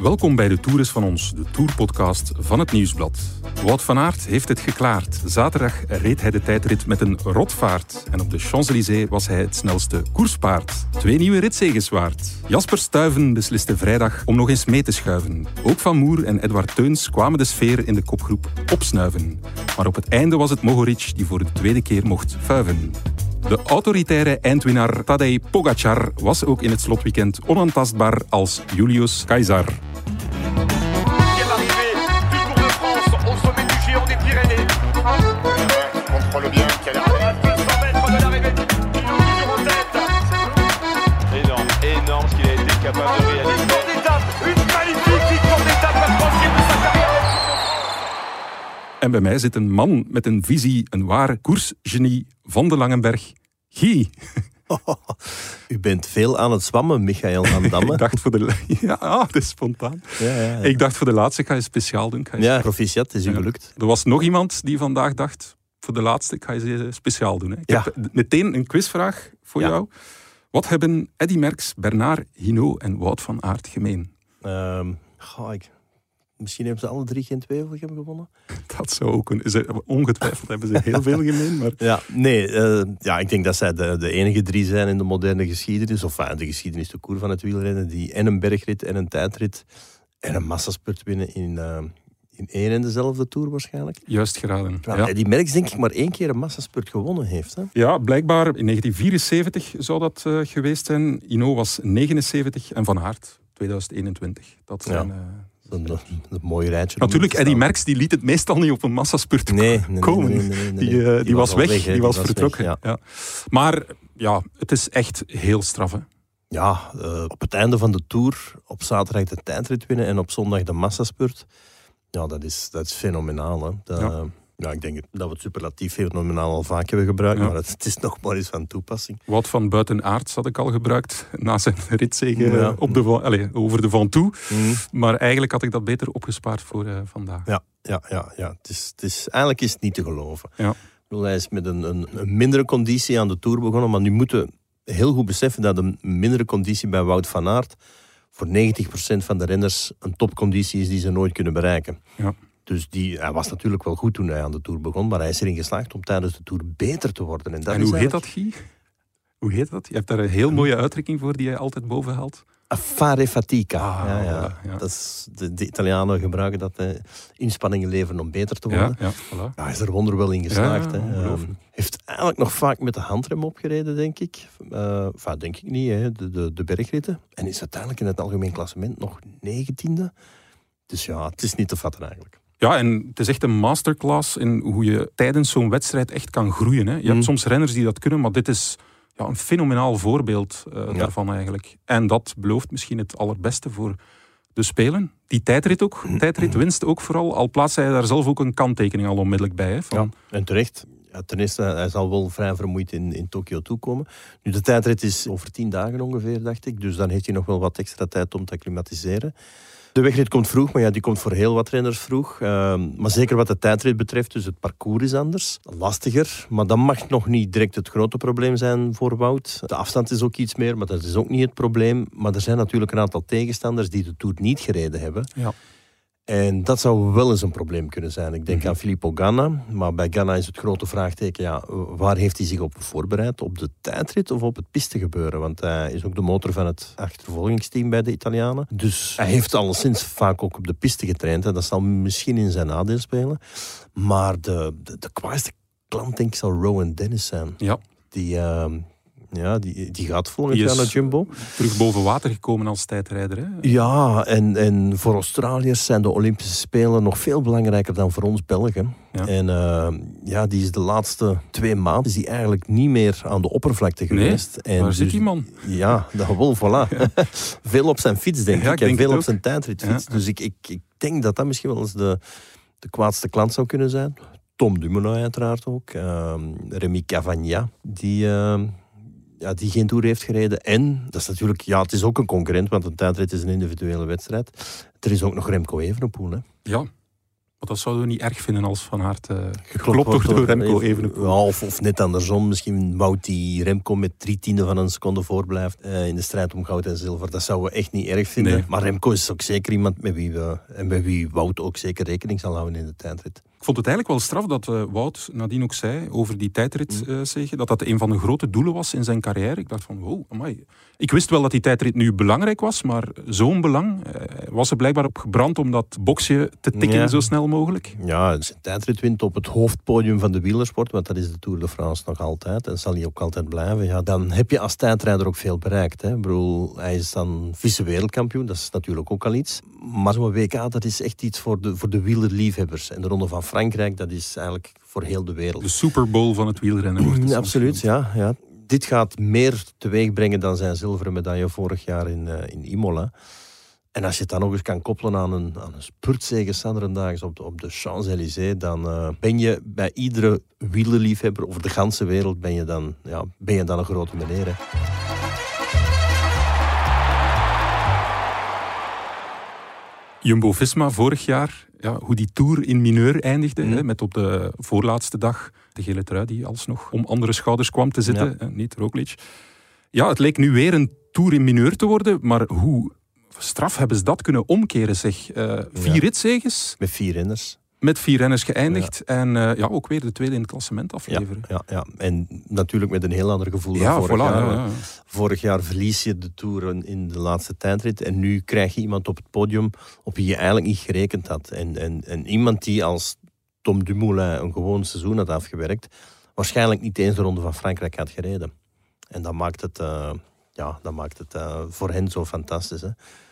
Welkom bij de Tours van ons, de Tourpodcast van het Nieuwsblad. Wout van Aert heeft het geklaard. Zaterdag reed hij de tijdrit met een rotvaart. En op de Champs-Élysées was hij het snelste koerspaard. Twee nieuwe ritzeges waard. Jasper Stuyven besliste vrijdag om nog eens mee te schuiven. Ook Van Moer en Edward Teuns kwamen de sfeer in de kopgroep opsnuiven. Maar op het einde was het Mohoric die voor de tweede keer mocht fuiven. De autoritaire eindwinnaar Tadej Pogacar was ook in het slotweekend onaantastbaar als Julius Caesar. Deuxième arrivée du Tour de France au sommet du géant des Pyrénées. qui contrôle bien, qui a l'air À 200 mètres de l'arrivée, Pinot toujours en tête. Énorme, énorme ce qu'il a été capable de réaliser. Victoire d'étape, une magnifique victoire d'étape, la troisième de sa carrière. En bij mij zit een man met een visie, een ware koersgenie van de Langenberg. Guy. U bent veel aan het zwammen, Michael van Damme. Ik dacht voor de... Ja, ah, dat is spontaan. ja, ja, ja. Ik dacht voor de laatste, ik ga je speciaal doen. Je- ja, proficiat, is u gelukt. Er was nog iemand die vandaag dacht, voor de laatste, ik ga je ze speciaal doen. Hè. Ik heb meteen een quizvraag voor jou. Wat hebben Eddy Merckx, Bernard Hinault en Wout van Aert gemeen? Ehm, goh, ik, misschien hebben ze alle drie geen twijfelgem gewonnen. Dat zou ook een... ze- Ongetwijfeld hebben ze heel veel gemeen, maar... Ja, nee, eh, ja, ik denk dat zij de, de enige drie zijn in de moderne geschiedenis, of enfin, de geschiedenis de koer van het wielrennen, die en een bergrit en een tijdrit en een massaspurt winnen in, eh, in één en dezelfde tour waarschijnlijk. Juist geraden. Ja. Die Merckx denk ik maar één keer een massaspurt gewonnen heeft. Hè? ja, blijkbaar in 1974 zou dat eh, geweest zijn. Hinault was 79 en Van Aert 2021. Dat zijn... Ja. Eh, een, een mooi rijtje. Natuurlijk, Eddy staan. Merckx die liet het meestal niet op een massaspurt Nee, nee, nee, komen. nee. Die, eh, die, was, weg, die was vertrokken. ja. ja. Maar ja, het is echt heel straf. Hè. Ja, eh, op het einde van de Tour, op zaterdag de tijdrit winnen en op zondag de massaspurt. Ja, dat is, dat is fenomenaal. Hè. Dat, Ja. Ja. ik denk dat we het superlatief fenomenaal al vaak hebben gebruikt, Ja. maar het, het is nog maar eens van toepassing. Wat van buitenaards had ik al gebruikt na zijn ritzege Ja. op de, allez, over de Van Toe. Mm. Maar eigenlijk had ik dat beter opgespaard voor eh, vandaag. Ja, ja, ja, ja. Het is, het is, eigenlijk is het niet te geloven. Ja. Bedoel, hij is met een, een, een mindere conditie aan de Tour begonnen, maar nu moeten we heel goed beseffen dat een mindere conditie bij Wout van Aert voor 90% van de renners een topconditie is die ze nooit kunnen bereiken. Ja. Dus die, hij was natuurlijk wel goed toen hij aan de Tour begon, maar hij is erin geslaagd om tijdens de Tour beter te worden. En, dat en hoe heet dat, Guy? Hoe heet dat? Je hebt daar een heel mooie uitdrukking voor die jij altijd boven haalt. Affare fatica. Ah, ja, ja. voilà, ja. Dat is, de, de Italianen gebruiken dat, eh, inspanningen leveren om beter te worden. ja, voilà. Hij is er wonderwel in geslaagd. Hè. Ehm, heeft eigenlijk nog vaak met de handrem opgereden, denk ik. Uh, enfin, denk ik niet, hè. De, de, de bergritten. En is uiteindelijk in het algemeen klassement nog negentiende. Dus ja, het is niet te vatten eigenlijk. Ja, en het is echt een masterclass in hoe je tijdens zo'n wedstrijd echt kan groeien. Hè. Je hebt Mm. soms renners die dat kunnen, maar dit is ja, een fenomenaal voorbeeld eh, Ja. daarvan eigenlijk. En dat belooft misschien het allerbeste voor de Spelen. Die tijdrit ook, Mm. tijdrit winst ook vooral. Al plaatst hij daar zelf ook een kanttekening al onmiddellijk bij. Hè, van, En terecht. Ja, ten eerste, hij zal wel vrij vermoeid in, in Tokio toekomen. Nu, de tijdrit is over tien dagen ongeveer, dacht ik. Dus dan heeft hij nog wel wat extra tijd om te acclimatiseren. De wegrit komt vroeg, maar ja, die komt voor heel wat renners vroeg. Ehm, maar zeker wat de tijdrit betreft, dus het parcours is anders. Lastiger, maar dat mag nog niet direct het grote probleem zijn voor Wout. De afstand is ook iets meer, maar dat is ook niet het probleem. Maar er zijn natuurlijk een aantal tegenstanders die de Tour niet gereden hebben. Ja. En dat zou wel eens een probleem kunnen zijn. Ik denk Mhm. aan Filippo Ganna. Maar bij Ganna is het grote vraagteken, ja, waar heeft hij zich op voorbereid? Op de tijdrit of op het pistegebeuren? Want hij is ook de motor van het achtervolgingsteam bij de Italianen. Dus hij heeft alleszins vaak ook op de piste getraind. En dat zal misschien in zijn nadeel spelen. Maar de, de, de kwaaiste klant, denk ik, zal Rowan Dennis zijn. Ja, Die, ehm, ja, die, die gaat volgend jaar naar Jumbo. terug boven water gekomen als tijdrijder. Hè. Ja, en, en voor Australiërs zijn de Olympische Spelen nog veel belangrijker dan voor ons Belgen. Ja. En eh, ja, die is de laatste twee maanden is die eigenlijk niet meer aan de oppervlakte Nee, geweest. en Waar zit dus- die man? Ja, dat wel, voilà. veel op zijn fiets, denk Ja, ik. ik denk en veel op zijn tijdritfiets. Dus ik, ik, ik denk dat dat misschien wel eens de, de kwaadste klant zou kunnen zijn. Tom Dumoulin uiteraard ook. Ehm Remy Cavagna, die... ehm, ja, die geen toer heeft gereden. En, dat is natuurlijk, ja, het is ook een concurrent, want een tijdrit is een individuele wedstrijd. Er is ook nog Remco Evenepoel. Hè. Ja, Want dat zouden we niet erg vinden als Van Aert uh, geklopt wordt door Remco Evenepoel. Ja, of, of net andersom. Misschien Wout die Remco met drie tienden van een seconde voorblijft uh, in de strijd om goud en zilver. Dat zouden we echt niet erg vinden. Nee. Maar Remco is ook zeker iemand met wie, we, en met wie Wout ook zeker rekening zal houden in de tijdrit. Ik vond het eigenlijk wel straf dat uh, Wout nadien ook zei over die tijdrit, Mm. uh, zeggen, dat dat een van de grote doelen was in zijn carrière. Ik dacht van, wow, amai. Ik wist wel dat die tijdrit nu belangrijk was, maar zo'n belang uh, was er blijkbaar op gebrand om dat boxje te tikken Ja. zo snel mogelijk. Ja, zijn tijdrit wint op het hoofdpodium van de wielersport, want dat is de Tour de France nog altijd en zal hij ook altijd blijven. Ja, dan heb je als tijdrijder ook veel bereikt. Hè. Ik bedoel, hij is dan vice-wereldkampioen, dat is natuurlijk ook al iets. Maar zo'n WK, dat is echt iets voor de, voor de wielerliefhebbers. En de Ronde van Frankrijk, dat is eigenlijk voor heel de wereld. De Super Bowl van het wielrennen wordt het Ja, soms absoluut, ja, ja. Dit gaat meer teweeg brengen dan zijn zilveren medaille vorig jaar in, uh, in Imola. En als je het dan nog eens kan koppelen aan een, aan een spurtzege Sanderendaags op de, op de Champs-Élysées, dan uh, ben je bij iedere wielerliefhebber over de ganse wereld ben je dan, ja, ben je dan een grote meneer. Hè. Jumbo-Visma vorig jaar, ja, hoe die Tour in mineur eindigde, Mhm. hè, met op de voorlaatste dag de gele trui die alsnog om andere schouders kwam te zitten, Ja. hè, niet Roglic. Ja, het leek nu weer een Tour in mineur te worden, maar hoe straf hebben ze dat kunnen omkeren, zeg. Eh, vier Ja. ritzeges, Met vier renners. Met vier renners geëindigd en eh, ja, ook weer de tweede in het klassement afleveren. ja, ja. En natuurlijk met een heel ander gevoel Ja, dan vorig voilà. jaar. ja, ja. Vorig jaar verlies je de Tour in- in de laatste tijdrit. En nu krijg je iemand op het podium op wie je eigenlijk niet gerekend had. En, en, en iemand die als Tom Dumoulin een gewoon seizoen had afgewerkt, waarschijnlijk niet eens de Ronde van Frankrijk had gereden. En dat maakt het, eh, ja, dat maakt het eh, voor hen zo fantastisch. Hè?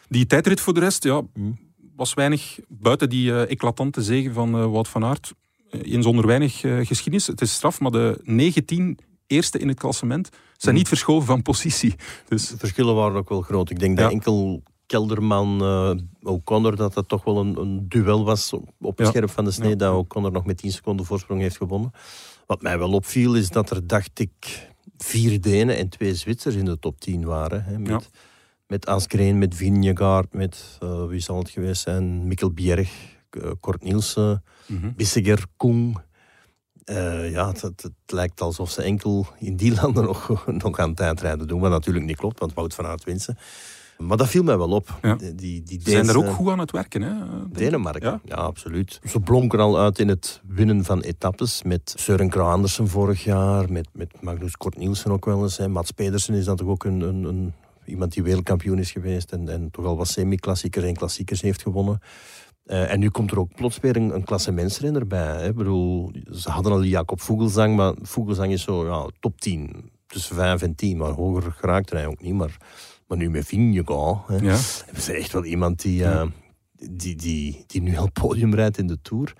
Die tijdrit voor de rest, ja, Hm. Was weinig buiten die eh, eclatante zegen van eh, Wout van Aert. eh, in zonder weinig eh, geschiedenis. Het is straf, maar de 19 eerste in het klassement zijn Hm. niet verschoven van positie. Dus De verschillen waren ook wel groot. Ik denk Ja. dat enkel Kelderman, eh O'Connor, dat dat toch wel een, een duel was op, het Ja. scherp van de snee. Ja. Dat O'Connor nog met 10 seconden voorsprong heeft gewonnen. Wat mij wel opviel is dat er, dacht ik, vier Denen en twee Zwitsers in de top 10 waren. Hè, met. Met Asgreen, met Vingegaard, met, eh, wie zal het geweest zijn, Mikkel Bjerg, eh, Kort Nielsen, mhm. Bissiger, Koen. Eh, ja, het, het, het lijkt alsof ze enkel in die landen nog, nog aan tijdrijden doen. Wat natuurlijk niet klopt, want Wout van Aert wint ze. Maar dat viel mij wel op. Ja. Die, die, Ze zijn er ook goed aan het werken. Hè? Denemarken, Ja? ja? absoluut. Ze blonken al uit in het winnen van etappes. Met Søren Kragh Andersen vorig jaar, met, met Magnus Kort Nielsen ook wel eens. Hè. Mats Pedersen is dan toch ook een, een, een, iemand die wereldkampioen is geweest en, en toch al wat semi-klassiekers en klassiekers heeft gewonnen. Eh, en nu komt er ook plots weer een, een klassementsrenner bij. Hè. Ik bedoel, ze hadden al Jacob Vogelsang, maar Vogelsang is zo ja, top 10. Tussen 5 en 10, maar hoger geraakt hij ook niet. Maar, maar nu met Vingegaard, hè, Ja. hebben ze echt wel iemand die, eh, die, die, die nu al podium rijdt in de Tour.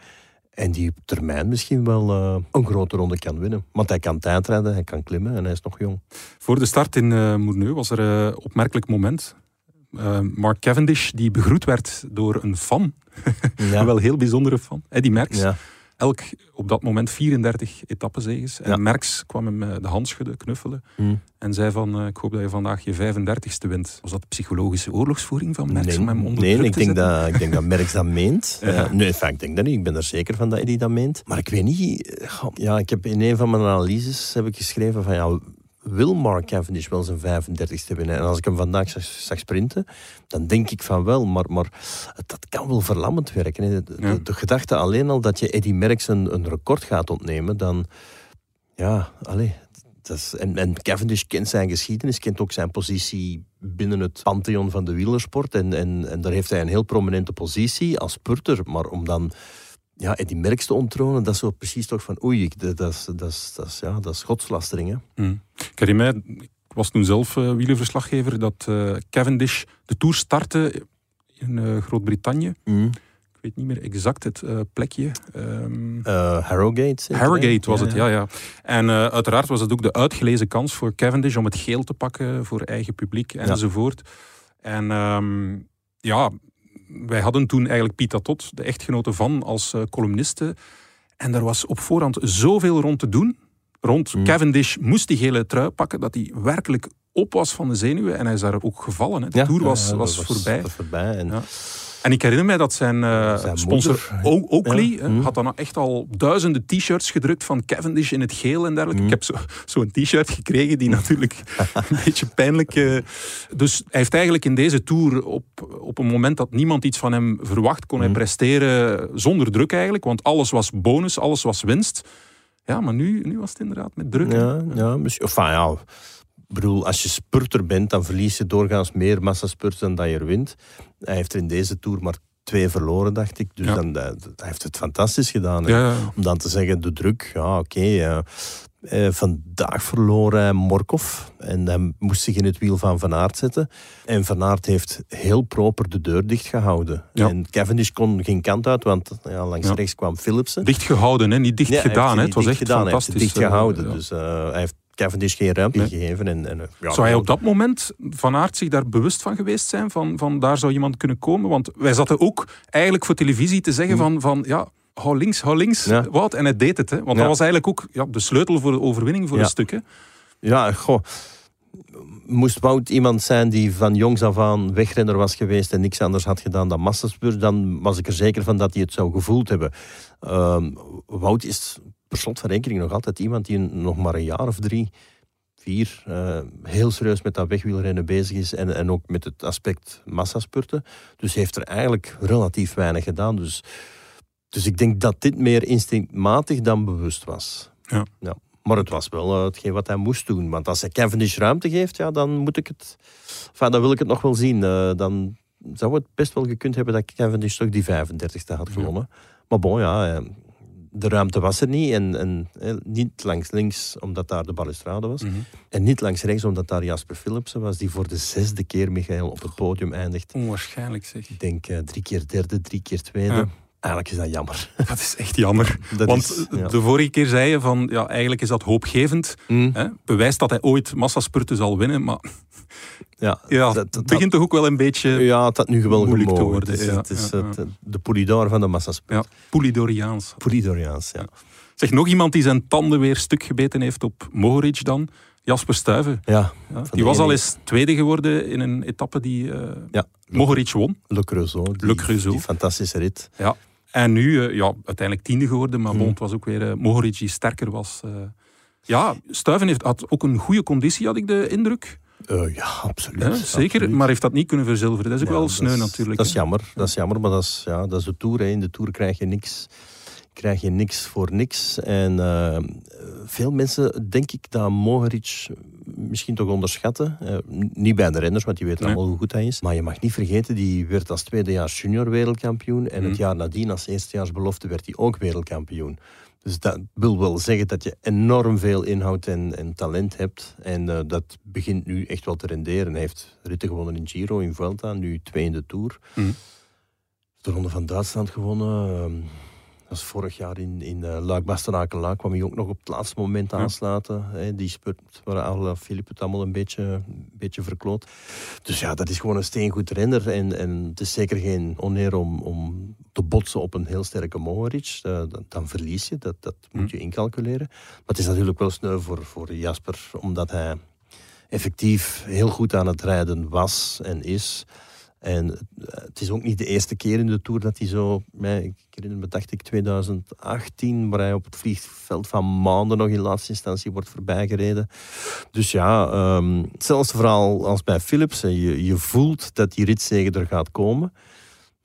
En die op termijn misschien wel eh, een grote ronde kan winnen. Want hij kan tijdrijden, hij kan klimmen en hij is nog jong. Voor de start in uh, Moerneu was er een uh, opmerkelijk moment. Uh, Mark Cavendish, die begroet werd door een fan. Ja. een wel heel bijzondere fan. Eddie Merckx. Ja. Elk op dat moment 34 etappezeges. En Ja. Merckx kwam hem uh, de hand schudden, knuffelen. Hm. En zei van, uh, ik hoop dat je vandaag je 35ste wint. Was dat psychologische oorlogsvoering van Merckx Nee, om hem onder nee ik, te denk zetten? dat, ik denk dat Merckx dat meent. Ja. Eh, nee, enfin, ik denk dat niet. Ik ben er zeker van dat Eddie dat meent. Maar ik weet niet... eh, Ja, ik heb in een van mijn analyses heb ik geschreven van... Ja, wil Mark Cavendish wel zijn 35ste winnen? En als ik hem vandaag zag, zag sprinten, dan denk ik van wel. Maar, maar dat kan wel verlammend werken. Hè. De, Ja. de, de gedachte alleen al dat je Eddie Merckx een, een record gaat ontnemen, dan... Ja, allee... Dat is, en, en Cavendish kent zijn geschiedenis, kent ook zijn positie binnen het pantheon van de wielersport. En, en, en daar heeft hij een heel prominente positie als spurter. Maar om dan ja, Eddie Merckx te onttronen, dat is zo precies toch van oei, ik- dat, dat, is, dat, dat, ja, dat is godslastering. Hè? Ik herinner mij, ik was toen zelf uh, wielerverslaggever, dat uh, Cavendish de Tour startte in uh, Groot-Brittannië. Ik weet niet meer exact het plekje. Um, Uh, Harrogate. Harrogate was het, ja. ja. En uiteraard was het ook de uitgelezen kans voor Cavendish om het geel te pakken voor eigen publiek enzovoort. En um, ja, wij hadden toen eigenlijk Pita Tot, de echtgenote van, als uh, columniste. En er was op voorhand zoveel rond te doen. Rond Mm. Cavendish moest die gele trui pakken, dat hij werkelijk op was van de zenuwen. En hij is daar ook gevallen. Hè. De Ja, Tour was, ja, was, voorbij. En Ja. En ik herinner mij dat zijn, eh, Zijn sponsor moeder, Oakley Ja. Mhm. had dan echt al duizenden t-shirts gedrukt van Cavendish in het geel en dergelijke. Mhm. Ik heb zo- zo'n t-shirt gekregen die natuurlijk een beetje pijnlijk... eh, dus hij heeft eigenlijk in deze Tour op, op een moment dat niemand iets van hem verwacht, kon hij Mhm. presteren zonder druk eigenlijk. Want alles was bonus, alles was winst. Ja, maar nu, nu was het inderdaad met druk. Ja, ja, misschien. Enfin, ja. Ik bedoel, als je spurter bent, dan verlies je doorgaans meer massaspurts dan dat je er wint. Hij heeft er in deze Tour maar twee verloren, dacht ik. Dus Ja. dan, hij heeft het fantastisch gedaan. Ja. Om dan te zeggen, de druk, ja, oké. eh, vandaag verloor hij Morkov en hij moest zich in het wiel van Van Aert zetten. En Van Aert heeft heel proper de deur dicht gehouden. Ja. En Cavendish kon geen kant uit, want ja, langs Ja. rechts kwam Philipsen. Dicht gehouden, hè? niet dicht Nee, gedaan. het was echt gedaan, hij heeft fantastisch. eh, gehouden. ja. Dus eh, hij heeft Cavendish geen ruimte Nee. gegeven. En, en, ja, Zou hij op dat moment van Aert zich daar bewust van geweest zijn? Van, van daar zou iemand kunnen komen? Want wij zaten ook eigenlijk voor televisie te zeggen van, van ja, hou links, hou links. Ja. Wout. En hij deed het. Hè? Want Ja. dat was eigenlijk ook ja, de sleutel voor de overwinning voor een stuk. Hè? Ja, goh. Moest Wout iemand zijn die van jongs af aan wegrenner was geweest en niks anders had gedaan dan massaspurs, dan was ik er zeker van dat hij het zou gevoeld hebben. Ehm, Wout is per slot van rekening nog altijd iemand die nog maar een jaar of drie, vier eh, heel serieus met dat wegwielrennen bezig is en, en ook met het aspect massaspurten. Dus heeft er eigenlijk relatief weinig gedaan. Dus, dus ik denk dat dit meer instinctmatig dan bewust was. Ja. Ja. Maar het was wel eh, hetgeen wat hij moest doen. Want als hij Cavendish ruimte geeft, ja, dan moet ik het... Enfin, dan wil ik het nog wel zien. Eh, dan zou het best wel gekund hebben dat Cavendish toch die 35ste had gewonnen. Maar bon, ja, de ruimte was er niet. En, en eh, niet langs links, omdat daar de balustrade was. Mhm. En niet langs rechts, omdat daar Jasper Philipsen was, die voor de zesde keer, Michael, op het podium eindigt. Onwaarschijnlijk zeg. Ik denk eh, drie keer derde, drie keer tweede. Ja. Eigenlijk is dat jammer. Dat is echt jammer. Dat Want is, ja. de vorige keer zei je van, ja, eigenlijk is dat hoopgevend. Mm. Hè? Bewijst dat hij ooit massaspurten zal winnen. Maar Ja, ja, dat- het begint toch ook wel een beetje Ja, het had nu wel Moeilijk te worden, Het is, ja, het is ja, het, de polidor van de massasport. ja, Polidoriaans. Polidoriaans, ja. Zeg, nog iemand die zijn tanden weer stuk gebeten heeft op Mohoric dan. Jasper Stuyven. Ja, die was al eens tweede geworden in een etappe die eh ja. Mohoric won. Le Creusot. Die, Le Creusot. Die fantastische rit. Ja. En nu eh, ja, uiteindelijk tiende geworden, maar Hmm. bon, het was ook weer eh, Mohoric die sterker was. eh. ja, Stuyven heeft, had ook een goede conditie, had ik de indruk. Eh, ja, absoluut. Hè, zeker, absoluut. maar heeft dat niet kunnen verzilveren. Dat is ook Ja, wel dat sneu is- natuurlijk. Dat is hè. jammer, dat is jammer maar dat is, ja, dat is de Tour. Hè. In de Tour krijg je niks, krijg je niks voor niks. En eh, veel mensen, denk ik, dat Mohoric misschien toch onderschatten. Eh, niet bij de renners, want die weten Nee. allemaal hoe goed hij is. Maar je mag niet vergeten, die werd als tweedejaars junior wereldkampioen. En het Mhm. jaar nadien, als eerstejaarsbelofte, werd hij ook wereldkampioen. Dus dat wil wel zeggen dat je enorm veel inhoud en, en talent hebt. En eh, dat begint nu echt wel te renderen. Hij heeft ritten gewonnen in Giro, in Vuelta, nu twee in de Tour. Mhm. De Ronde van Duitsland gewonnen. ehm, dat is vorig jaar in, in uh, luik bastenaken luik kwam hij ook nog op het laatste moment Ja. aansluiten. Die spurt waar Alain Philippe het allemaal een beetje, een beetje verkloot. Dus ja, dat is gewoon een steengoed renner. En, en het is zeker geen oneer om, om te botsen op een heel sterke Mohoric. Eh, dan, dan verlies je, dat, dat moet je incalculeren. Maar het is natuurlijk wel sneu voor, voor Jasper, omdat hij effectief heel goed aan het rijden was en is. En eh, het is ook niet de eerste keer in de Tour dat hij zo... Ik herinner me, dacht ik, 2018, waar hij op het vliegveld van Maanden nog in laatste instantie wordt voorbijgereden. Dus ja, ehm, hetzelfde verhaal als bij Philips. Je, je voelt dat die ritzege er gaat komen.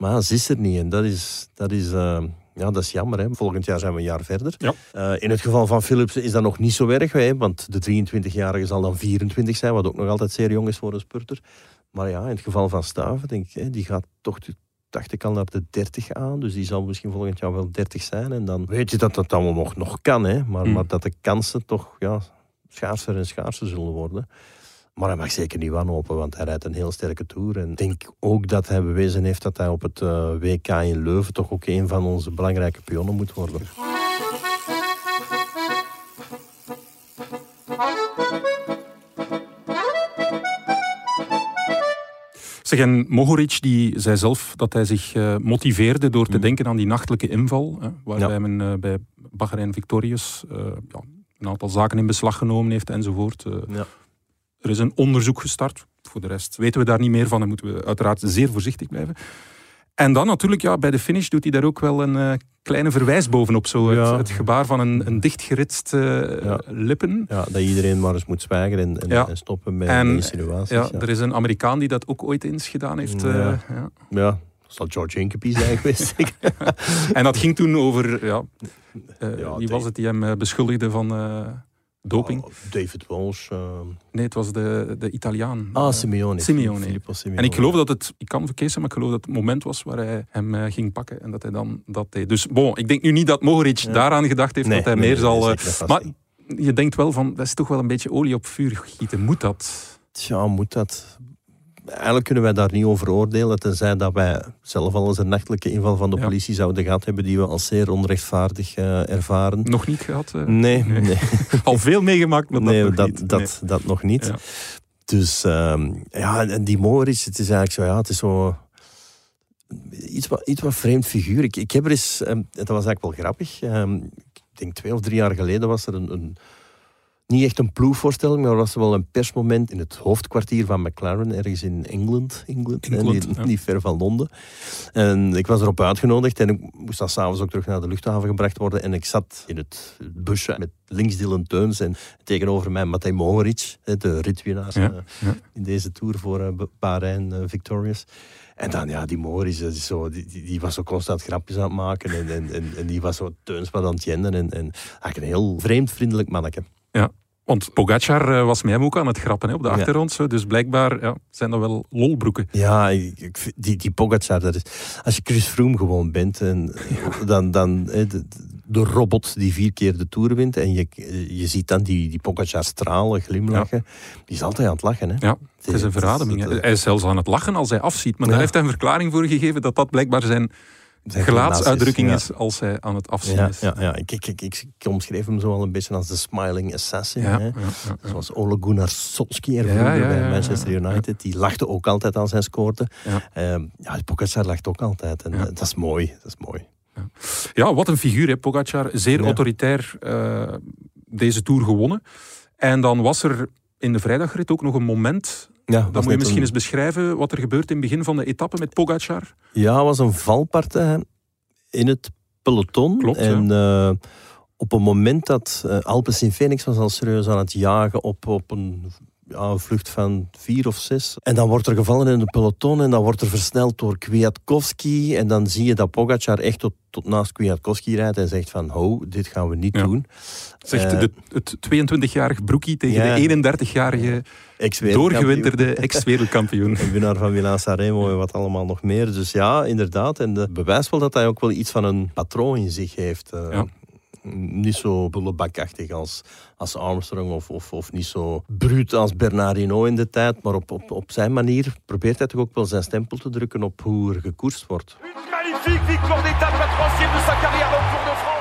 Maar ze is er niet. En dat is, dat is, eh, ja, dat is jammer. Hè. Volgend jaar zijn we een jaar verder. Ja. Eh, in het geval van Philips is dat nog niet zo erg. Hè, want de 23-jarige zal dan 24 zijn, wat ook nog altijd zeer jong is voor een spurter. Maar ja, in het geval van Staven, denk ik, hè, die gaat toch, dacht ik al, naar de 30 aan. Dus die zal misschien volgend jaar wel 30 zijn. En dan weet je dat dat allemaal nog, nog kan. Hè, maar, Hmm. maar dat de kansen toch ja, schaarser en schaarser zullen worden. Maar hij mag zeker niet wanhopen, want hij rijdt een heel sterke Tour. En ik denk ook dat hij bewezen heeft dat hij op het eh, WK in Leuven toch ook een van onze belangrijke pionnen moet worden. Zeg, en Mohoric die zei zelf dat hij zich eh, motiveerde door te Mhm. denken aan die nachtelijke inval, hè, waarbij Ja. men eh, bij Bahrein Victorious ja, een aantal zaken in beslag genomen heeft enzovoort. Ja. Er is een onderzoek gestart. Voor de rest weten we daar niet meer van en moeten we uiteraard zeer voorzichtig blijven. En dan natuurlijk, ja, bij de finish doet hij daar ook wel een eh, kleine verwijs bovenop. Zo Ja. het, het gebaar van een, een dichtgeritst eh, Ja. lippen. Ja, dat iedereen maar eens moet zwijgen en, en, Ja. en stoppen met En, insinuaties. Ja, Ja, er is een Amerikaan die dat ook ooit eens gedaan heeft. Ja. eh, ja. Ja, dat zal George Hincapie zijn geweest. En dat ging toen over, ja, wie was het die hem beschuldigde van doping? Oh, David Walsh. eh, Nee, het was de, de Italiaan. ah, Eh, Simeone. Simeone. Filippo Simeone. En ik geloof dat het, ik kan verkeerd zijn, maar ik geloof dat het moment was waar hij hem eh, ging pakken en dat hij dan dat deed. Dus bon, ik denk nu niet dat Mohoric Ja. daaraan gedacht heeft Nee, dat hij nee, meer nee, zal... maar je denkt wel van, dat is toch wel een beetje olie op vuur gieten. Moet dat? Tja, moet dat? Eigenlijk kunnen wij daar niet over oordelen, tenzij dat wij zelf al eens een nachtelijke inval van de Ja. politie zouden gehad hebben, die we als zeer onrechtvaardig eh, ervaren. Nog niet gehad? eh? Nee, Nee. nee, Al veel meegemaakt, maar dat nee, nog dat, niet. dat, dat nog niet. Ja. Dus ehm, ja, en die Moritz, het is eigenlijk zo, ja, het is zo iets wat, iets wat vreemd figuur. Ik, ik heb er eens, ehm, dat was eigenlijk wel grappig. ehm, ik denk twee of drie jaar geleden was er een, een niet echt een ploegvoorstelling, maar was er wel een persmoment in het hoofdkwartier van McLaren, ergens in Engeland, England, hè, niet, ja. niet ver van Londen. En ik was erop uitgenodigd en ik moest dan s'avonds ook terug naar de luchthaven gebracht worden. En ik zat in het busje met links Dylan Teuns en tegenover mij Matej Mohoric, de ritwinnaar Ja, eh, ja. in deze tour voor eh, Bahrein eh, Victorious. En dan, ja, die Mohoric, dat is zo, die, die, die was zo constant grapjes aan het maken en, en, en, en die was zo Teuns wat aan het jenden. En, en eigenlijk een heel vreemd, vriendelijk manneke. Want Pogacar eh, was hem ook aan het grappen hè, op de achtergrond. Dus blijkbaar ja, zijn dat wel lolbroeken. Ja, ik, die, die Pogacar, dat is, als je Chris Froome gewoon bent, en, dan, dan hè, de, de robot die vier keer de Tour wint, en je, je ziet dan die, die Pogacar stralen, glimlachen, die is altijd aan het lachen. Hè? Ja, het is een verademing. hè. Hij is zelfs aan het lachen als hij afziet. Maar daar heeft hij een verklaring voor gegeven dat dat blijkbaar Zijn gelaatsuitdrukking is als hij aan het afzien Ja, is. ja, ja. Ik, ik, ik, ik omschreef hem zo al een beetje als de smiling assassin. Hè? Zoals Ole Gunnar Solskjaer Ja, vroeger bij Manchester. United. Die lachte ook altijd als hij scoorde. Ja. Ehm, ja, Pogacar lacht ook altijd. En Ja. dat is mooi. Dat is mooi. Ja, wat een figuur, hè, Pogacar. Zeer autoritair eh, deze Tour gewonnen. En dan was er in de vrijdagrit ook nog een moment... Ja, Dan moet je misschien een- eens beschrijven wat er gebeurt in het begin van de etappe met Pogacar. Ja, was een valpartij in het peloton. Klopt, En eh, op een moment dat uh, Alpes in Phoenix was al serieus aan het jagen op, op een, ja, een vlucht van vier of zes. En dan wordt er gevallen in het peloton en dan wordt er versneld door Kwiatkowski. En dan zie je dat Pogacar echt tot, tot naast Kwiatkowski rijdt en zegt van, ho, dit gaan we niet Ja. doen. Zegt Eh, de, het 22-jarig broekie tegen Ja. de 31-jarige Ex-wereldkampioen. doorgewinterde ex-wereldkampioen. En winnaar van Milan Sanremo en wat allemaal nog meer. Dus ja, inderdaad. En dat bewijst wel dat hij ook wel iets van een patroon in zich heeft. Eh, Ja. Niet zo bullebakachtig als, als Armstrong of, of, of niet zo bruut als Bernard Hinault in de tijd. Maar op, op, op zijn manier probeert hij toch ook wel zijn stempel te drukken op hoe er gekoerst wordt. Magnifique victoire d'étape, la troisième de sa carrière dans le Tour de France.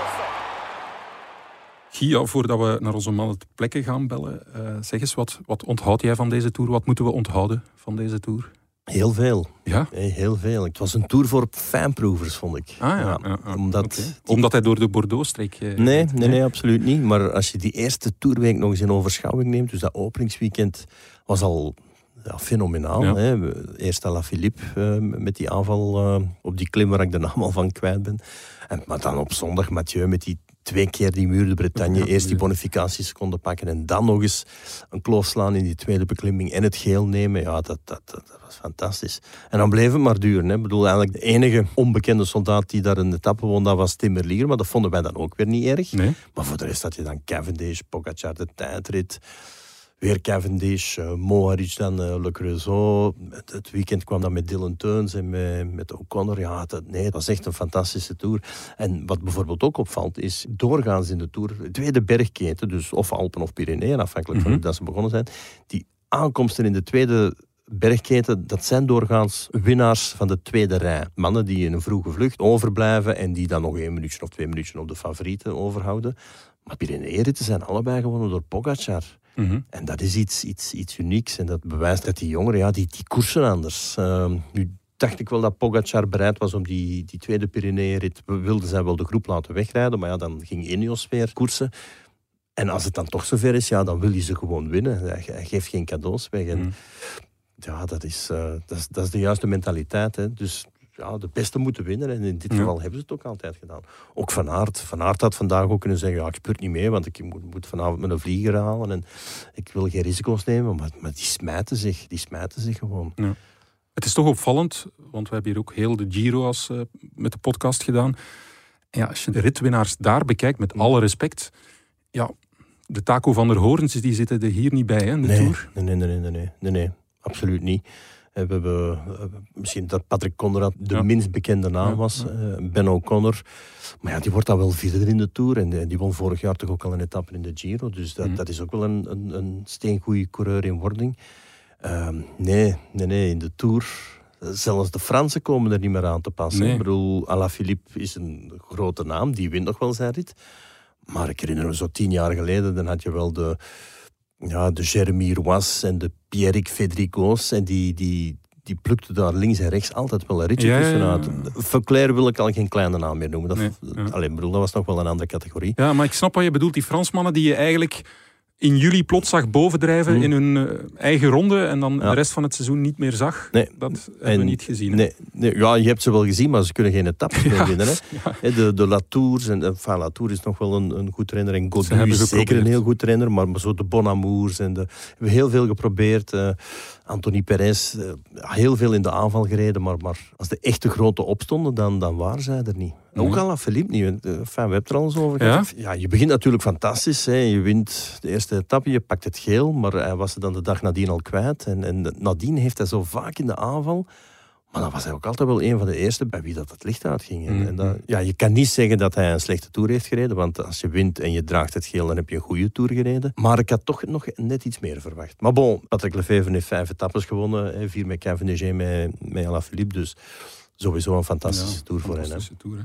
Gia, voordat we naar onze mannen ter plekke gaan bellen, eh, zeg eens, wat, wat onthoudt jij van deze Tour? Wat moeten we onthouden van deze Tour? Heel veel. Ja? Nee, heel veel. Het was een tour voor fijnproevers, vond ik. Ah ja. ja, ja. omdat die- Omdat hij door de Bordeaux-streek... eh, Nee, nee, nee, absoluut niet. Maar als je die eerste toerweek nog eens in overschouwing neemt, dus dat openingsweekend was al ja, fenomenaal. Hè. Eerst la Philippe eh, met die aanval eh, op die klim waar ik de naam al van kwijt ben. En, maar dan op zondag Mathieu met die twee keer die muur de Bretagne. Eerst die muur. bonificatieseconden pakken en dan nog eens een kloof slaan in die tweede beklimming en het geel nemen. Ja, dat, dat, dat, dat was fantastisch. En dan bleef het maar duren. Hè. Ik bedoel, eigenlijk de enige onbekende soldaat die daar een etappe won, dat was Tim Merlier. Maar dat vonden wij dan ook weer niet erg. Nee? Maar voor de rest had je dan Cavendish, Pogacar de tijdrit. Weer Cavendish, uh, Moharic dan, uh, Le Creusot. Het, het weekend kwam dan met Dylan Teuns en met, met O'Connor. Ja, dat, nee, het was echt een fantastische Tour. En wat bijvoorbeeld ook opvalt, is doorgaans in de Tour... de tweede bergketen, dus of Alpen of Pyreneeën, afhankelijk van Mhm. hoe dat ze begonnen zijn. Die aankomsten in de tweede bergketen, dat zijn doorgaans winnaars van de tweede rij. Mannen die in een vroege vlucht overblijven en die dan nog één minuutje of twee minuutjes op de favorieten overhouden. Maar Pyreneeën-ritten zijn allebei gewonnen door Pogacar. Mhm. En dat is iets, iets, iets unieks. En dat bewijst dat die jongeren, ja, die, die koersen anders. Ehm, nu dacht ik wel dat Pogacar bereid was om die, die tweede Pyreneeënrit... We wilden zij wel de groep laten wegrijden, maar ja, dan ging Ineos weer koersen. En als het dan toch zover is, ja, dan wil je ze gewoon winnen. Hij, hij geeft geen cadeaus weg. En Mhm. ja, dat is, eh, dat, is, dat is de juiste mentaliteit. Hè. Dus ja, de beste moeten winnen. En in dit Ja. geval hebben ze het ook altijd gedaan. Ook Van Aert. Van Aert had vandaag ook kunnen zeggen, ja, ik spurt niet mee, want ik moet, moet vanavond met een vlieger halen. En ik wil geen risico's nemen. Maar, maar die smijten zich. Die smijten zich gewoon. Het is toch opvallend, want we hebben hier ook heel de Giro als, eh, met de podcast gedaan. Ja, als je de ritwinnaars daar bekijkt, met alle respect. Ja, de Taco van der Hoorns, die zitten er hier niet bij, hè, in de nee, Tour. Nee, nee, nee, nee, nee, nee, nee, absoluut niet. Eh, We hebben eh, misschien dat Patrick Conrad de Ja. minst bekende naam was. ja. eh, Ben O'Connor. Maar ja, die wordt dan wel vierde in de Tour. En die won vorig jaar toch ook al een etappe in de Giro. Dus dat, Mhm. dat is ook wel een, een, een steengoeie coureur in wording. Ehm, nee, nee, nee, in de Tour... Zelfs de Fransen komen er niet meer aan te passen. Nee. Ik bedoel, Alaphilippe is een grote naam. Die wint nog wel zijn rit. Maar ik herinner me zo tien jaar geleden, dan had je wel de, ja, de Jeremy Roas en de Pierrick Federico's. En die, die, die plukte daar links en rechts altijd wel een ritje Ja, ja, ja. tussenuit. Verclair wil ik al geen kleine naam meer noemen. Dat, Nee, ja. Alleen, bedoel, dat was nog wel een andere categorie. Ja, maar ik snap wat je bedoelt. Die Fransmannen die je eigenlijk in juli plots zag bovendrijven Mhm. in hun eh, eigen ronde en dan Ja. de rest van het seizoen niet meer zag. Nee. Dat hebben En- we niet gezien. Nee, nee, ja, je hebt ze wel gezien, maar ze kunnen geen etappes meer Ja. winnen. Hè. Ja. De, de Latours, en enfin, Latour is nog wel een, een goed trainer. En Godu is zeker een heel goed trainer. Maar, maar zo de Bonamours en de, hebben heel veel geprobeerd. eh Anthony Perez, eh, heel veel in de aanval gereden. Maar, maar als de echte grote opstonden, dan, dan waren zij er niet. Ook al Philippe niet. want, eh, Enfin, we hebben het er al eens over Ja? gehad. Ja, je begint natuurlijk fantastisch. Hè. Je wint de eerste etappe, je pakt het geel. Maar hij was ze dan de dag nadien al kwijt. En, en nadien heeft hij zo vaak in de aanval... Maar dan was hij ook altijd wel een van de eerste bij wie dat het licht uitging. En, en dat, ja, je kan niet zeggen dat hij een slechte tour heeft gereden, want als je wint en je draagt het geel, dan heb je een goede tour gereden. Maar ik had toch nog net iets meer verwacht. Maar bon, Patrick Lefevre heeft vijf etappes gewonnen, hè, vier met Cavendish, met, met Alaphilippe, dus sowieso een fantastische Ja, tour voor hen. tour, hè.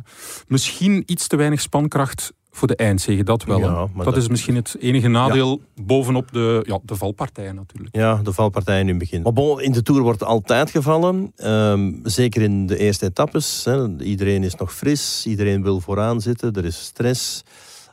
Misschien iets te weinig spankracht voor de eindzege, dat wel. Ja, dat, dat- is misschien het enige nadeel bovenop de, ja, de valpartijen natuurlijk. Ja, de valpartij in het begin. Maar bon, in de Tour wordt altijd gevallen. Ehm, zeker in de eerste etappes. Hè. Iedereen is nog fris. Iedereen wil vooraan zitten. Er is stress.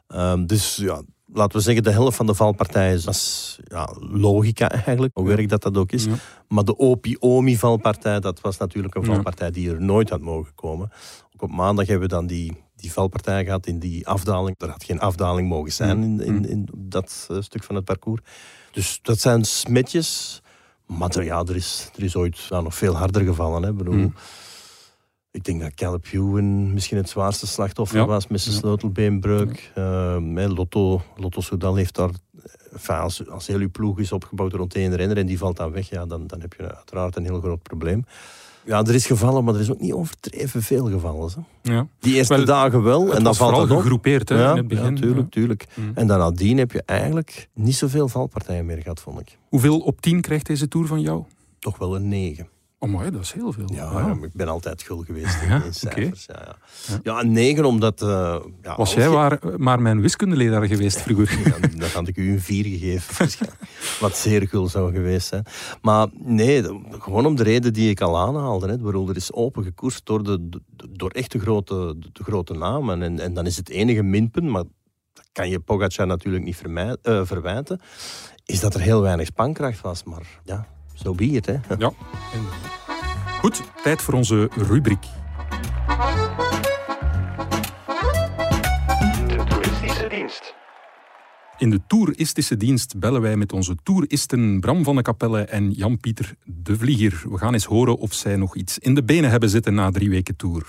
Ehm, dus ja, laten we zeggen, de helft van de valpartijen is ja, logica eigenlijk. Hoe werk dat dat ook is. Ja. Maar de Opi-Omi-valpartij, dat was natuurlijk een valpartij die er nooit had mogen komen. Ook op maandag hebben we dan die, die valpartij gehad in die afdaling. Er had geen afdaling mogen zijn in, in, in dat eh, stuk van het parcours. Dus dat zijn smetjes. Maar er, ja, er, is, er is ooit nog veel harder gevallen. Hè. Ik bedoel, Mm. Ik denk dat Caleb Ewan misschien het zwaarste slachtoffer Ja. was met zijn sleutelbeenbreuk. Ehm, Lotto, Lotto Soudal heeft daar... Enfin, als, als heel uw ploeg is opgebouwd rond één renner en die valt dan weg, ja, dan, dan heb je uiteraard een heel groot probleem. Ja, er is gevallen, maar er is ook niet overdreven veel gevallen. Hè. Ja. Die eerste Wel, dagen wel, Het en dan valt op. gegroepeerd hè, Ja, in het begin. ja, tuurlijk, tuurlijk. Mm. En dan nadien heb je eigenlijk niet zoveel valpartijen meer gehad, vond ik. Hoeveel op 10 krijgt deze tour van jou? Toch wel een negen. Oh, mooi, dat is heel veel. Ja, ik ben altijd gul geweest in, Ja, cijfers. Ja, ja. Ja. Negen omdat... eh, ja, Was jij waar, maar mijn wiskundeleraar geweest vroeger? Dan had ik u een vier gegeven. Wat zeer gul zou geweest zijn. Maar nee, gewoon om de reden die ik al aanhaalde. Hè. Bedoel, er is open gekoerst door, de, door echt de grote, de grote namen. En, en dan is het enige minpunt, maar dat kan je Pogacar natuurlijk niet eh, verwijten, is dat er heel weinig spankracht was. Maar ja, zo be it, hè. Ja. Goed, tijd voor onze rubriek. De toeristische dienst. In de toeristische dienst bellen wij met onze toeristen Bram van de Kapelle en Jan-Pieter de Vlieger. We gaan eens horen of zij nog iets in de benen hebben zitten na drie weken tour.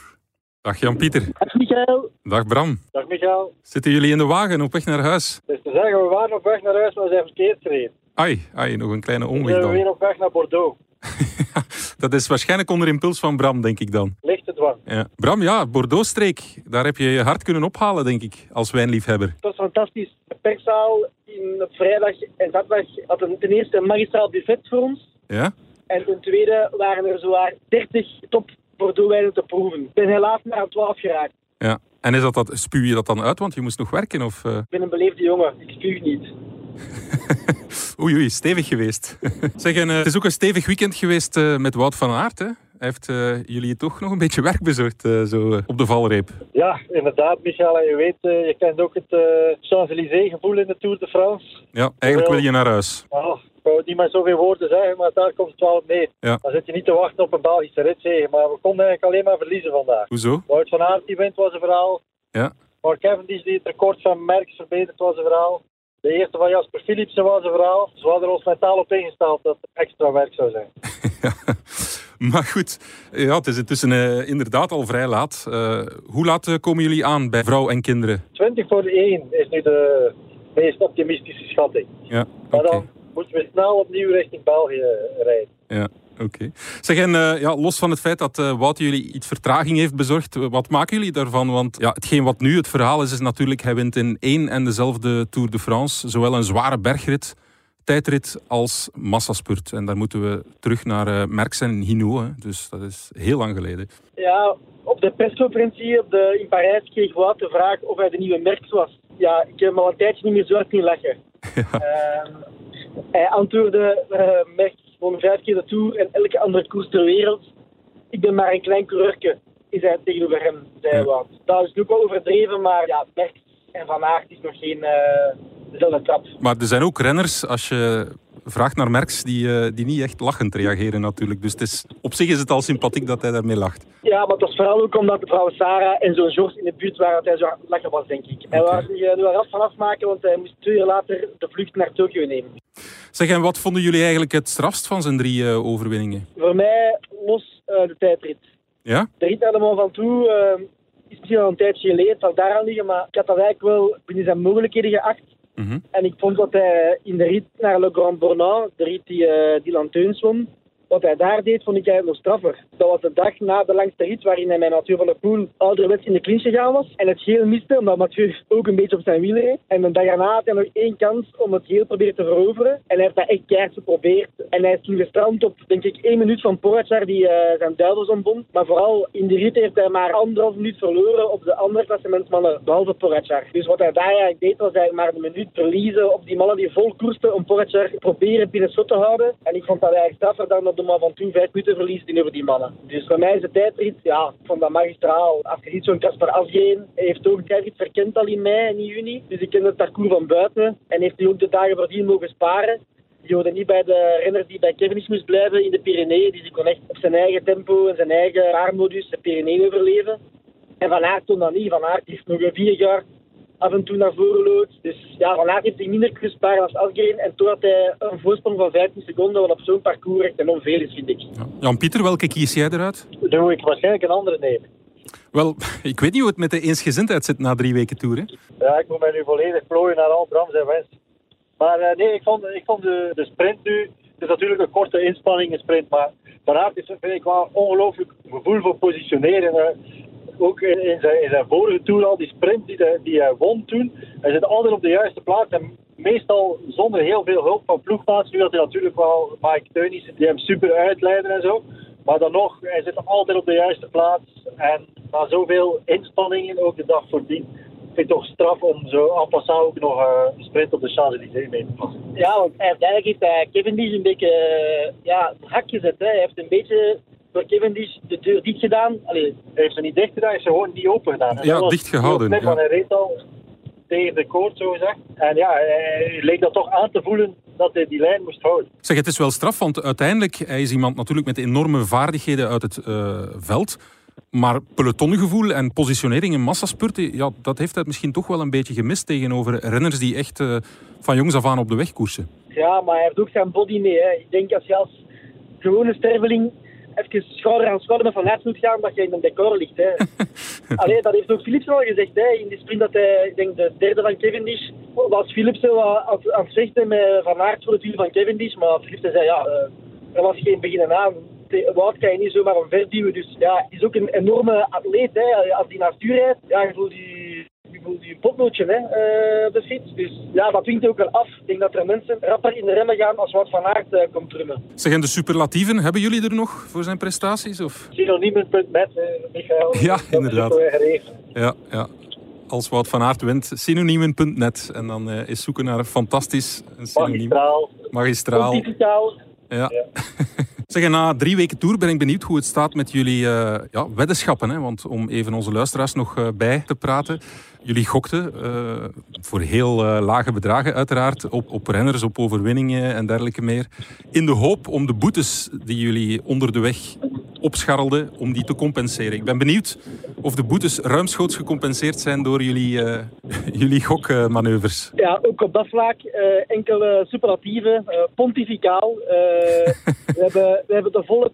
Dag Jan-Pieter. Dag Michael. Dag Bram. Dag Michael. Zitten jullie in de wagen op weg naar huis? Dus te zeggen, we waren op weg naar huis, maar we zijn verkeerd gereden. Ai, ai, nog een kleine omweg zijn we dan. weer op weg naar Bordeaux. Dat is waarschijnlijk onder impuls van Bram, denk ik dan. Lichte dwang. Ja. Bram, ja, Bordeaux-streek. Daar heb je je hart kunnen ophalen, denk ik, als wijnliefhebber. Het was fantastisch. De perszaal in, vrijdag en zaterdag had een, ten eerste een magistraal buffet voor ons. Ja? En ten tweede waren er zowaar 30 top Bordeaux-wijnen te proeven. Ik ben helaas maar aan 12 geraakt. ja. En is dat, dat, spuw je dat dan uit, want je moest nog werken? Of, eh? Ik ben een beleefde jongen. Ik spuug niet. Oei, oei, stevig geweest. zeg, en, eh, het is ook een stevig weekend geweest eh, met Wout van Aert. Hè? Hij heeft eh, jullie toch nog een beetje werk bezorgd, zo op de valreep. Ja, inderdaad, Michael. En je weet, je kent ook het eh Champs-Élysées gevoel in de Tour de France. Ja, eigenlijk wil je naar huis. Oh, wou het niet met zoveel woorden zeggen, maar daar komt het wel op neer. Ja. Dan zit je niet te wachten op een Belgische ritzege. Maar we konden eigenlijk alleen maar verliezen vandaag. Hoezo? Wout van Aert die wint was een verhaal. Ja. Maar Cavendish die het record van Merckx verbeterd was een verhaal. De eerste van Jasper Philipsen was een verhaal. We hadden ons mentaal op ingesteld dat het extra werk zou zijn. Maar goed, ja, het is intussen eh, inderdaad al vrij laat. Eh, hoe laat eh, komen jullie aan bij vrouw en kinderen? 20 voor de 1 is nu de meest optimistische schatting. Ja, Maar dan moeten we snel opnieuw richting België rijden. Ja, oké. Zeg, en eh, ja, los van het feit dat eh Wout jullie iets vertraging heeft bezorgd, eh, wat maken jullie daarvan? Want ja, hetgeen wat nu het verhaal is, is natuurlijk hij wint in één en dezelfde Tour de France. Zowel een zware bergrit, tijdrit als massaspurt. En daar moeten we terug naar eh Merckx en Hinault. Hè. Dus dat is heel lang geleden. Ja, op de persconferentie op de, in Parijs kreeg Wout de vraag of hij de nieuwe Merckx was. Ja, ik heb hem al een tijdje niet meer zo hard zien lachen. Ehm, hij antwoordde, uh, Merckx won vijf keer de Tour en elke andere koers ter wereld. Ik ben maar een klein coureurke, is hij tegenover hem, zei Ja. Wout. Dat is ook wel overdreven, maar ja, Merckx en Van Aert is nog geen eh, dezelfde trap. Maar er zijn ook renners, als je vraagt naar Merckx, die, eh, die niet echt lachend reageren natuurlijk. Dus het is, op zich is het al sympathiek dat hij daarmee lacht. Ja, maar het was vooral ook omdat mevrouw Sarah en zo'n George in de buurt waren dat hij zo lachen was, denk ik. Hij Oké. wou er nu wel rap van afmaken, want hij moest twee uur later de vlucht naar Tokio nemen. Zeg, en wat vonden jullie eigenlijk het strafst van zijn drie eh, overwinningen? Voor mij los eh, de tijdrit. Ja? De rit naar de Mont Ventoux eh, is misschien al een tijdje geleden, het zal daaraan liggen, maar ik had dat eigenlijk wel binnen zijn mogelijkheden geacht. Mhm. En ik vond dat hij in de rit naar Le Grand Bornand, de rit die uh, Dylan Teuns won, wat hij daar deed, vond ik eigenlijk nog straffer. Dat was de dag na de langste rit, waarin hij met Mathieu van der Poel ouderwets in de clinch gegaan was. En het geel miste, omdat Mathieu ook een beetje op zijn wiel reed. En de dag daarna had hij nog één kans om het geel proberen te veroveren. En hij heeft dat echt keihard geprobeerd. En hij is toen gestrand op, denk ik, één minuut van Pogacar, die uh, zijn duivels ontbond. Maar vooral in de rit heeft hij maar anderhalf minuut verloren op de andere klassementsmannen, behalve Pogacar. Dus wat hij daar eigenlijk deed, was eigenlijk maar een minuut verliezen op die mannen die vol koersten om Pogacar proberen binnen schot te houden. En ik vond dat eigenlijk straffer dan op de man van toen vijf minuten verliest in over die mannen. Dus voor mij is de tijdrit, ja, vond dat magistraal. Als je ziet zo'n Kasper Asgreen, hij heeft ook de tijdrit verkend al in mei en in juni. Dus ik ken het parcours van buiten en heeft hij ook de dagen voordien mogen sparen. Die hoorde niet bij de renner die bij Cavendish moest blijven in de Pyreneeën. Dus die kon echt op zijn eigen tempo en zijn eigen vaarmodus de Pyreneeën overleven. En Van Aert kon dat niet. Van Aert heeft nog een vier jaar af en toe naar voren loopt. Dus ja, Van Aert heeft hij minder kunnen sparen als Asgreen. En toen had hij een voorsprong van 15 seconden, wat op zo'n parcours echt enorm veel is, vind ik. Ja. Jan-Pieter, welke kies jij eruit? Dan moet ik waarschijnlijk een andere nemen. Wel, ik weet niet hoe het met de eensgezindheid zit na drie weken tour. Hè? Ja, ik moet mij nu volledig plooien naar al Bram zijn wens. Maar uh, nee, ik vond, ik vond de, de sprint nu... Het is natuurlijk een korte inspanning, een sprint, maar Van Aert is vind ik wel ongelooflijk gevoel voor positioneren. Uh, ook in, zijn, in vorige tour al, die sprint die, die hij won toen. Hij zit altijd op de juiste plaats en meestal zonder heel veel hulp van ploegmaats. Nu had hij natuurlijk wel Mike Teunis die hem super uitleiden en zo. Maar dan nog, hij zit altijd op de juiste plaats. En na zoveel inspanningen, ook de dag voordien, vind ik toch straf om zo en passant ook nog uh, een sprint op de Champs-Élysées mee te passen. Ja, want eigenlijk heeft hij Cavendish een beetje uh, ja, hak gezet. Hè. Hij heeft een beetje voor Cavendish de deur dicht gedaan. Allee, hij heeft ze niet dicht gedaan, hij heeft ze gewoon niet open gedaan. En ja, dicht gehouden. Snip, ja. hij reed al tegen de koord, zo gezegd. En ja, hij leek dat toch aan te voelen dat hij die lijn moest houden. Zeg, het is wel straf, want uiteindelijk hij is iemand natuurlijk met enorme vaardigheden uit het uh, veld. Maar pelotongevoel en positionering in massaspurten, ja, dat heeft hij misschien toch wel een beetje gemist tegenover renners die echt uh, van jongs af aan op de weg koersen. Ja, maar hij heeft ook zijn body mee. Hè. Ik denk als je als gewone sterveling even schouder aan schouder met Van Aert moet gaan, dat je in een decor ligt. Hè. Allee, dat heeft ook Philipsen al gezegd. Hè. In die sprint dat hij, ik denk de derde van Cavendish, was Philipsen aan het vechten met Van Aert voor het wiel van Cavendish. Maar Philipsen zei, ja, uh, er was geen beginnen aan. Wout kan je niet zomaar omverduwen. Dus ja, hij is ook een enorme atleet. Hè. Als hij naar stuur rijdt, ja, je voelt die, je die potnootje hè, uh, op de fiets. Dus ja, dat dwingt ook wel af. Ik denk dat er mensen rapper in de remmen gaan als Wout van Aert uh, komt drummen. Zeg, en de superlatieven, hebben jullie er nog voor zijn prestaties? Of? Synoniemen.net, uh, Michael. Ja, dat inderdaad. Ja, ja. Als Wout van Aert wint, synoniemen.net. En dan uh, is zoeken naar een fantastisch een synoniem. Magistraal. Magistraal. Pontificaal. Ja. ja. Zeg, na drie weken tour ben ik benieuwd hoe het staat met jullie eh, ja, weddenschappen. Hè? Want om even onze luisteraars nog eh, bij te praten. Jullie gokten eh, voor heel eh, lage bedragen uiteraard op, op renners, op overwinningen en dergelijke meer. In de hoop om de boetes die jullie onder de weg opscharrelden, om die te compenseren. Ik ben benieuwd of de boetes ruimschoots gecompenseerd zijn door jullie, eh, jullie gokmanoeuvres. Ja, ook op dat vlak enkele superlatieven, pontificaal. We, hebben, we hebben de volle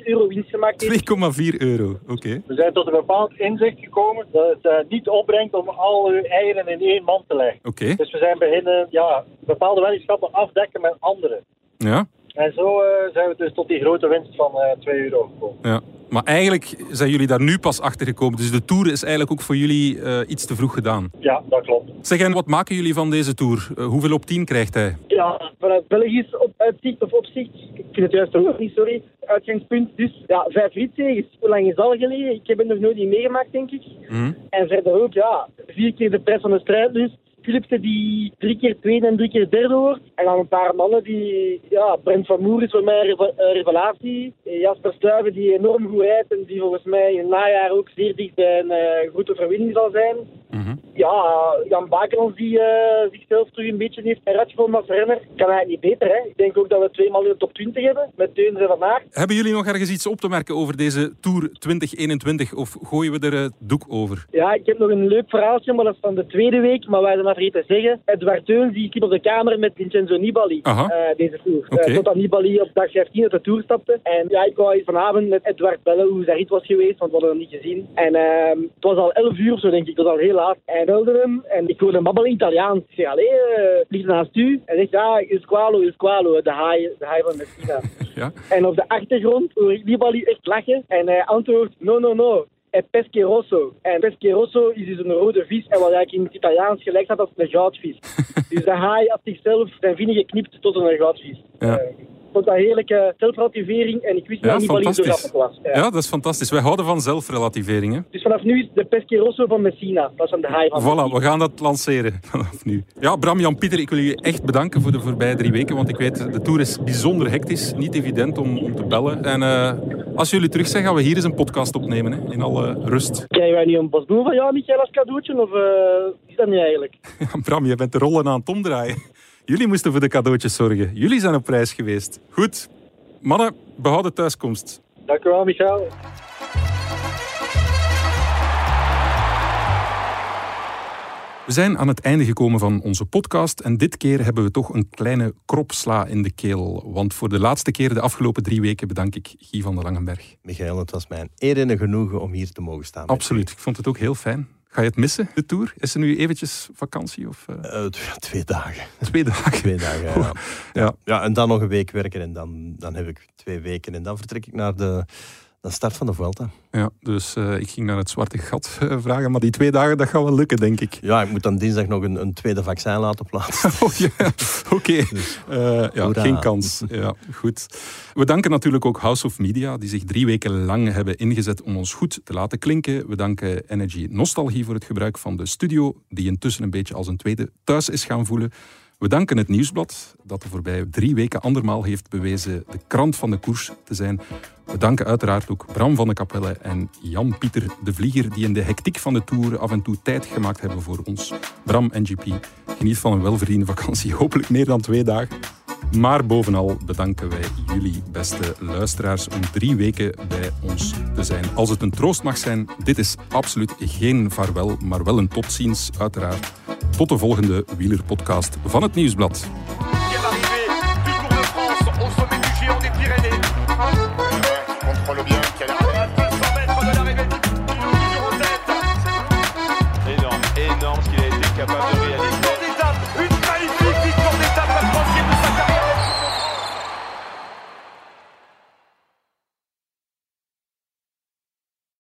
2,4 euro winst gemaakt. deze 2,4 euro, oké. We zijn tot een bepaald inzicht gekomen dat het niet opbrengt om al uw eieren in één mand te leggen. Oké, Dus we zijn beginnen ja, bepaalde weddenschappen afdekken met andere. ja. En zo eh, zijn we dus tot die grote winst van eh 2 euro gekomen. Ja. Maar eigenlijk zijn jullie daar nu pas achter gekomen. Dus de tour is eigenlijk ook voor jullie eh, iets te vroeg gedaan. Ja, dat klopt. Zeg, en wat maken jullie van deze tour? Eh, hoeveel op 10 krijgt hij? Ja, vanuit Belgisch op uitzicht of opzicht, ik vind het juist woord niet, sorry, uitgangspunt. Dus ja, vijf ritzegens. Hoe lang is dat al geleden? Ik heb het nog nooit niet meegemaakt, denk ik. Mhm. En verder ook, ja, vier keer de prijs van de strijd dus. Philipsen die drie keer tweede en drie keer derde wordt. En dan een paar mannen die, ja, Brent van Moer is voor mij een revelatie. Jasper Stuyven die enorm goed rijdt en die volgens mij in najaar ook zeer dicht bij een eh, goede overwinning zal zijn. Mhm. Ja, Jan Bakerons die eh, zichzelf terug een beetje heeft heruitgevonden als renner. Kan eigenlijk niet beter, hè. Ik denk ook dat we twee man in de top 20 hebben, met Teuns en Van Aert. Hebben jullie nog ergens iets op te merken over deze Tour 2021? Of gooien we er het doek over? Ja, ik heb nog een leuk verhaaltje, maar dat is van de tweede week. Maar wij zijn dat vergeten te zeggen. Edward Teuns die op de kamer met Vincenzo Nibali eh, deze tour. Eh, totdat Nibali op dag 15 uit de tour stapte. En ja, ik wou vanavond met Edward bellen hoe zijn rit was geweest, want we hadden hem niet gezien. En ehm, het was al 11 uur zo, denk ik. Het was al heel laat. En hij belde hem en ik hoorde babbelen in Italiaans. Ik zeg, allee, uh, ligt naast u? Hij zegt, ja, il squalo, il squalo, de haai, de haai van Messina. Ja? En op de achtergrond hoor ik Nibali echt lachen. En hij antwoordt, no, no, no. E pesche rosso. En pesche rosso is dus een rode vis. En wat eigenlijk in het Italiaans gelijk staat als een goudvis. dus de haai had zichzelf zijn vinnen geknipt tot een goudvis. Ja. Eh, vond dat een heerlijke zelfrelativering. En ik wist niet Ja, dat Nibali zo grappig was. Ja. Ja, dat is fantastisch. Wij houden van zelfrelativering. Hè? Dus vanaf nu is de pesche rosso van Messina. Dat is van de haai van Voilà, we gaan dat lanceren vanaf nu. Ja, Bram, Jan, Pieter, ik wil jullie echt bedanken voor de voorbije drie weken. Want ik weet, de tour is bijzonder hectisch. Niet evident om, om te bellen. En eh, als jullie terug zijn, gaan we hier eens een podcast opnemen. Hè, in alle rust. Krijgen wij nu een bosboom van jou, Michael, als cadeautje? Of eh, is dat niet eigenlijk? Ja, Bram, je bent de rollen aan het omdraaien. Jullie moesten voor de cadeautjes zorgen. Jullie zijn op reis geweest. Goed. Mannen, behouden thuiskomst. Dank u wel, Michael. We zijn aan het einde gekomen van onze podcast en dit keer hebben we toch een kleine kropsla in de keel. Want voor de laatste keer de afgelopen drie weken bedank ik Guy van der Langenberg. Michael, het was mij een eer en een genoegen om hier te mogen staan. Absoluut, ik vond het ook heel fijn. Ga je het missen, de tour? Is er nu eventjes vakantie of eh. Eh, twee, twee dagen. twee dagen? Twee dagen, ja. Ja. ja. En dan nog een week werken en dan, dan heb ik twee weken. En dan vertrek ik naar de, de start van de Vuelta. Ja, dus eh, ik ging naar het zwarte gat eh, vragen, maar die twee dagen, dat gaat wel lukken, denk ik. Ja, ik moet dan dinsdag nog een, een tweede vaccin laten plaatsen. Oh, ja. Oké, Eh, ja, geen kans. Ja, goed. We danken natuurlijk ook House of Media, die zich drie weken lang hebben ingezet om ons goed te laten klinken. We danken Energy Nostalgie voor het gebruik van de studio, die intussen een beetje als een tweede thuis is gaan voelen. We danken het Nieuwsblad, dat de voorbije drie weken andermaal heeft bewezen de krant van de koers te zijn. We danken uiteraard ook Bram van de Kapelle en Jan-Pieter de Vlieger, die in de hectiek van de Tour af en toe tijd gemaakt hebben voor ons. Bram en GP, geniet van een welverdiende vakantie, hopelijk meer dan twee dagen. Maar bovenal bedanken wij jullie, beste luisteraars, om drie weken bij ons te zijn. Als het een troost mag zijn, dit is absoluut geen vaarwel, maar wel een tot ziens, uiteraard. Tot de volgende wielerpodcast van het Nieuwsblad.